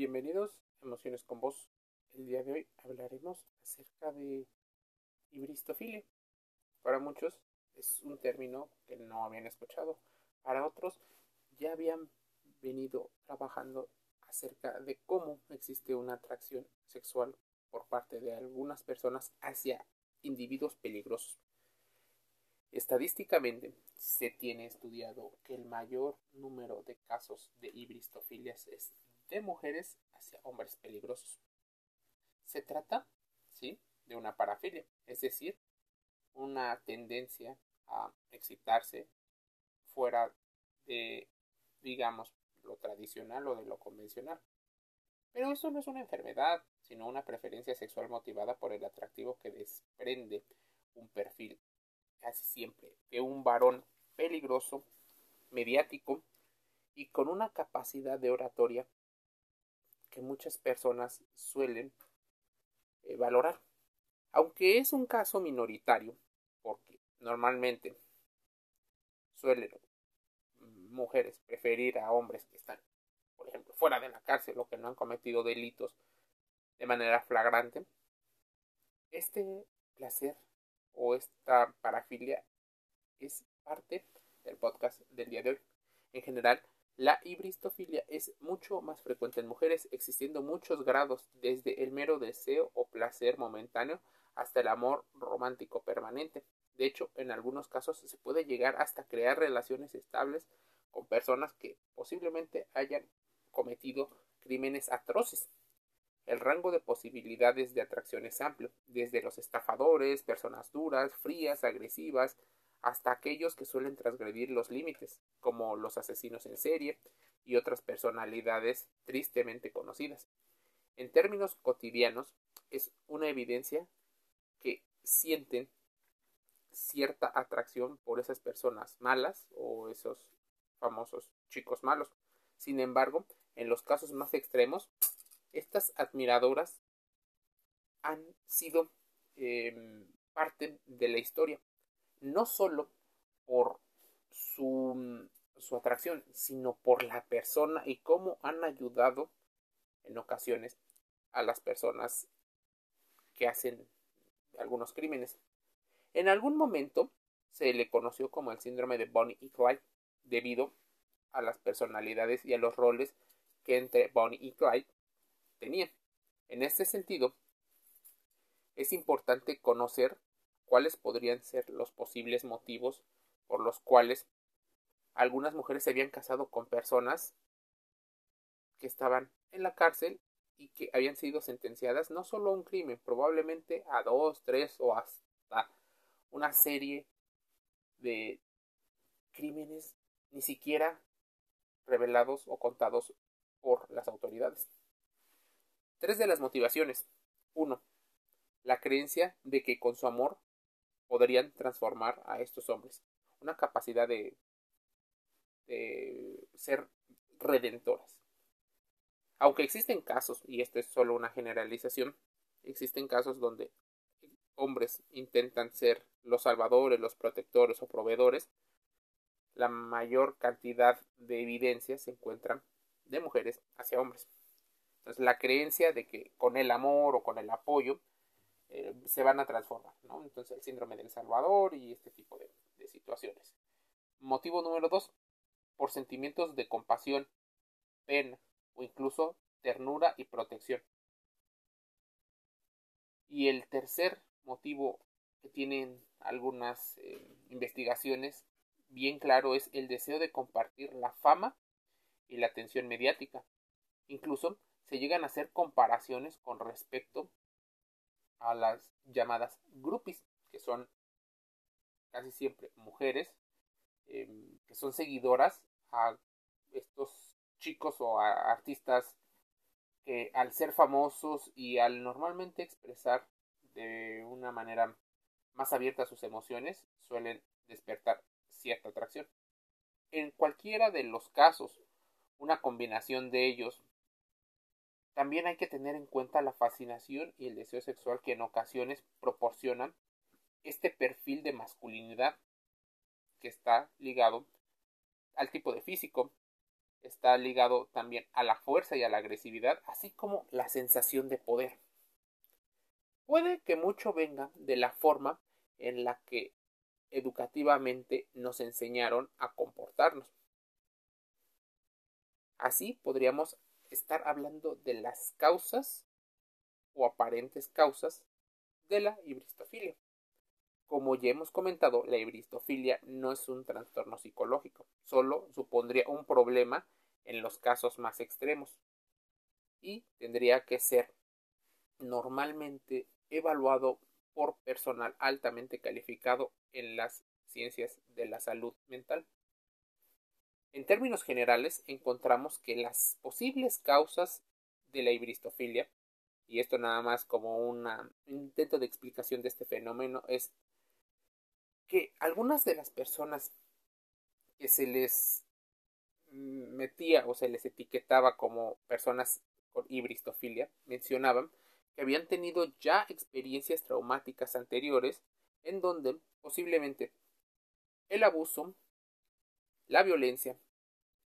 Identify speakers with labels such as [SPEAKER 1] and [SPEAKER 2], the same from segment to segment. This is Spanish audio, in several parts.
[SPEAKER 1] Bienvenidos a Emociones con Vos. El día de hoy hablaremos acerca de hibristofilia. Para muchos es un término que no habían escuchado. Para otros ya habían venido trabajando acerca de cómo existe una atracción sexual por parte de algunas personas hacia individuos peligrosos. Estadísticamente, se tiene estudiado que el mayor número de casos de hibristofilias es de mujeres hacia hombres peligrosos. Se trata, ¿sí?, de una parafilia, es decir, una tendencia a excitarse fuera de, digamos, lo tradicional o de lo convencional. Pero eso no es una enfermedad, sino una preferencia sexual motivada por el atractivo que desprende un perfil casi siempre de un varón peligroso, mediático y con una capacidad de oratoria que muchas personas suelen eh, valorar. Aunque es un caso minoritario, porque normalmente suelen mujeres preferir a hombres que están, por ejemplo, fuera de la cárcel o que no han cometido delitos de manera flagrante, este placer o esta parafilia es parte del podcast del día de hoy. En general, la hibristofilia es mucho más frecuente en mujeres, existiendo muchos grados, desde el mero deseo o placer momentáneo hasta el amor romántico permanente. De hecho, en algunos casos se puede llegar hasta crear relaciones estables con personas que posiblemente hayan cometido crímenes atroces. El rango de posibilidades de atracción es amplio, desde los estafadores, personas duras, frías, agresivas, hasta aquellos que suelen transgredir los límites, como los asesinos en serie y otras personalidades tristemente conocidas. En términos cotidianos, es una evidencia que sienten cierta atracción por esas personas malas o esos famosos chicos malos. Sin embargo, en los casos más extremos, estas admiradoras han sido em, parte de la historia, no solo por su, su atracción, sino por la persona y cómo han ayudado en ocasiones a las personas que hacen algunos crímenes. En algún momento se le conoció como el síndrome de Bonnie y Clyde debido a las personalidades y a los roles que entre Bonnie y Clyde tenían. En este sentido, es importante conocer cuáles podrían ser los posibles motivos por los cuales algunas mujeres se habían casado con personas que estaban en la cárcel y que habían sido sentenciadas no solo a un crimen, probablemente a dos, tres o hasta una serie de crímenes ni siquiera revelados o contados por las autoridades. Tres de las motivaciones. Uno, la creencia de que con su amor podrían transformar a estos hombres. Una capacidad de, ser redentoras. Aunque existen casos, y esto es solo una generalización, existen casos donde hombres intentan ser los salvadores, los protectores o proveedores, la mayor cantidad de evidencias se encuentran de mujeres hacia hombres. Entonces, la creencia de que con el amor o con el apoyo eh, se van a transformar, ¿no? Entonces, el síndrome del Salvador y este tipo de, situaciones. Motivo número dos, por sentimientos de compasión, pena o incluso ternura y protección. Y el tercer motivo que tienen algunas eh, investigaciones bien claro es el deseo de compartir la fama y la atención mediática. Incluso se llegan a hacer comparaciones con respecto a las llamadas groupies, que son casi siempre mujeres em, que son seguidoras a estos chicos o a artistas que al ser famosos y al normalmente expresar de una manera más abierta sus emociones suelen despertar cierta atracción. En cualquiera de los casos, una combinación de ellos también hay que tener en cuenta la fascinación y el deseo sexual que en ocasiones proporcionan este perfil de masculinidad que está ligado al tipo de físico, está ligado también a la fuerza y a la agresividad, así como la sensación de poder. Puede que mucho venga de la forma en la que educativamente nos enseñaron a comportarnos. Así podríamos estar hablando de las causas o aparentes causas de la hibristofilia. Como ya hemos comentado, la hibristofilia no es un trastorno psicológico, solo supondría un problema en los casos más extremos y tendría que ser normalmente evaluado por personal altamente calificado en las ciencias de la salud mental. En términos generales, encontramos que las posibles causas de la hibristofilia, y esto nada más como un intento de explicación de este fenómeno, es que algunas de las personas que se les metía o se les etiquetaba como personas con hibristofilia mencionaban que habían tenido ya experiencias traumáticas anteriores en donde posiblemente el abuso, la violencia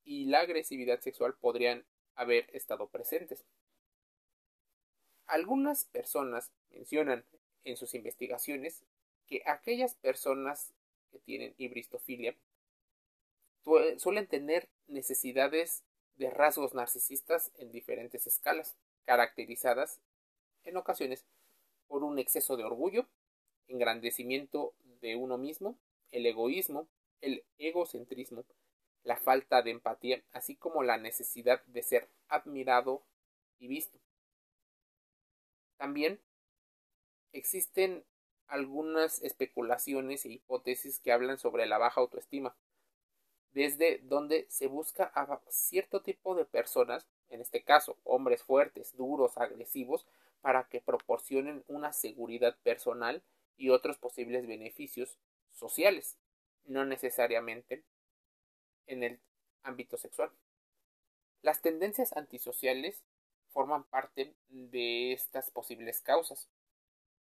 [SPEAKER 1] y la agresividad sexual podrían haber estado presentes. Algunas personas mencionan en sus investigaciones que aquellas personas que tienen hibristofilia suelen tener necesidades de rasgos narcisistas en diferentes escalas, caracterizadas en ocasiones por un exceso de orgullo, engrandecimiento de uno mismo, el egoísmo, el egocentrismo, la falta de empatía, así como la necesidad de ser admirado y visto. También existen algunas especulaciones e hipótesis que hablan sobre la baja autoestima, desde donde se busca a cierto tipo de personas, en este caso hombres fuertes, duros, agresivos, para que proporcionen una seguridad personal y otros posibles beneficios sociales, no necesariamente en el ámbito sexual. Las tendencias antisociales forman parte de estas posibles causas,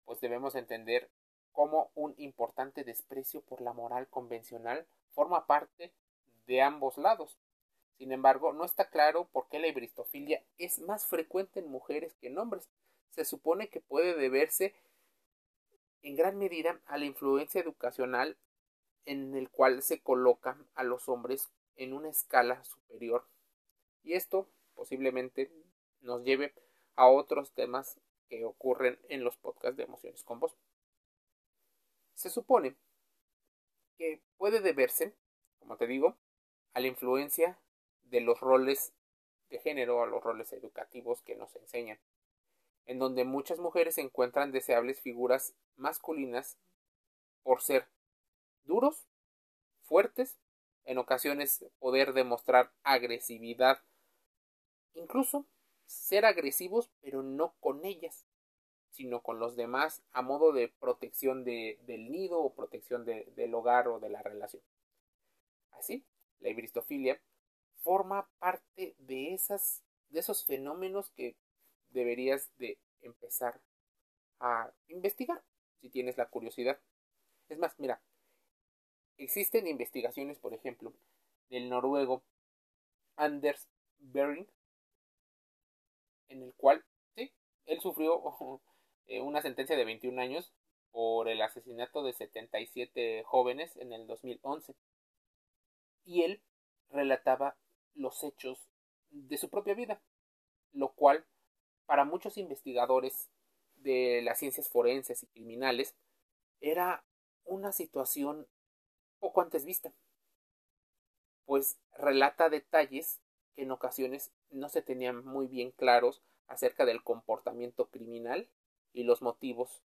[SPEAKER 1] pues debemos entender cómo un importante desprecio por la moral convencional forma parte de ambos lados. Sin embargo, no está claro por qué la hibristofilia es más frecuente en mujeres que en hombres. Se supone que puede deberse en gran medida a la influencia educacional en el cual se coloca a los hombres en una escala superior. Y esto posiblemente nos lleve a otros temas que ocurren en los podcasts de emociones con voz. Se supone que puede deberse, como te digo, a la influencia de los roles de género, a los roles educativos que nos enseñan, en donde muchas mujeres encuentran deseables figuras masculinas por ser duros, fuertes, en ocasiones poder demostrar agresividad, incluso ser agresivos, pero no con ellas, sino con los demás a modo de protección de, del nido o protección del hogar o de la relación. Así, la hibristofilia forma parte de esas de esos fenómenos que deberías de empezar a investigar si tienes la curiosidad. Es más, mira, existen investigaciones, por ejemplo, del noruego Anders Bering, en el cual, sí, él sufrió eh, una sentencia de 21 años por el asesinato de 77 jóvenes en el 2011. Y él relataba los hechos de su propia vida, lo cual para muchos investigadores de las ciencias forenses y criminales era una situación poco antes vista, pues relata detalles que en ocasiones no se tenían muy bien claros acerca del comportamiento criminal y los motivos,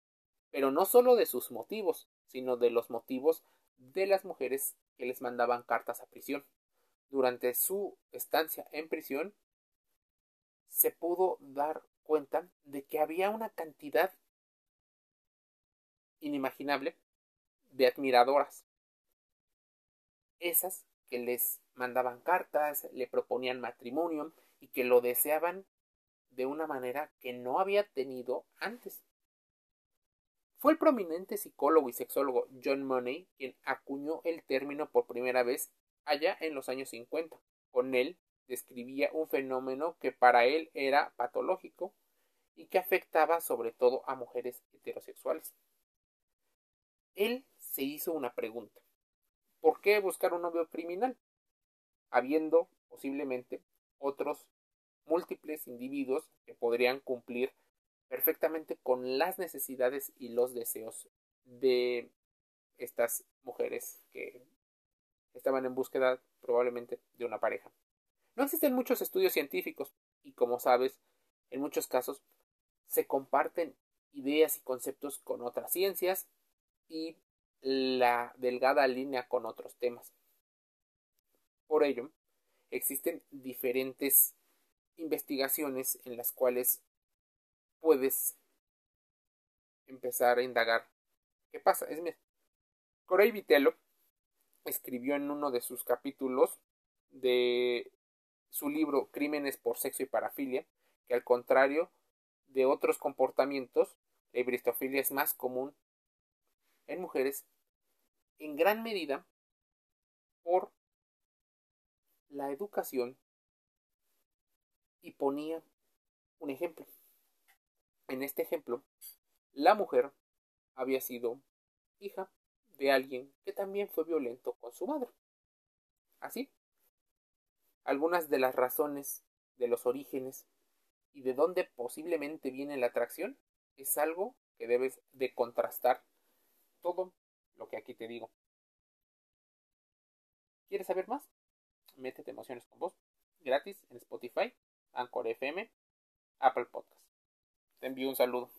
[SPEAKER 1] pero no solo de sus motivos, sino de los motivos de las mujeres que les mandaban cartas a prisión. Durante su estancia en prisión, se pudo dar cuenta de que había una cantidad inimaginable de admiradoras. Esas que les mandaban cartas, le proponían matrimonio y que lo deseaban de una manera que no había tenido antes. Fue el prominente psicólogo y sexólogo John Money quien acuñó el término por primera vez allá en los años 50. Con él describía un fenómeno que para él era patológico y que afectaba sobre todo a mujeres heterosexuales. Él se hizo una pregunta. ¿Por qué buscar un novio criminal? Habiendo posiblemente otros múltiples individuos que podrían cumplir perfectamente con las necesidades y los deseos de estas mujeres que estaban en búsqueda probablemente de una pareja. No existen muchos estudios científicos y como sabes, en muchos casos se comparten ideas y conceptos con otras ciencias y la delgada línea con otros temas. Por ello, existen diferentes investigaciones en las cuales puedes empezar a indagar qué pasa. Es más, Corey Vitello escribió en uno de sus capítulos de su libro Crímenes por sexo y parafilia que al contrario de otros comportamientos, la hibristofilia es más común en mujeres en gran medida por la educación y ponía un ejemplo. En este ejemplo, la mujer había sido hija de alguien que también fue violento con su madre. Así, algunas de las razones de los orígenes y de dónde posiblemente viene la atracción es algo que debes de contrastar todo lo que aquí te digo. ¿Quieres saber más? Métete emociones con vos gratis en Spotify Anchor FM, Apple Podcast. Te envío un saludo.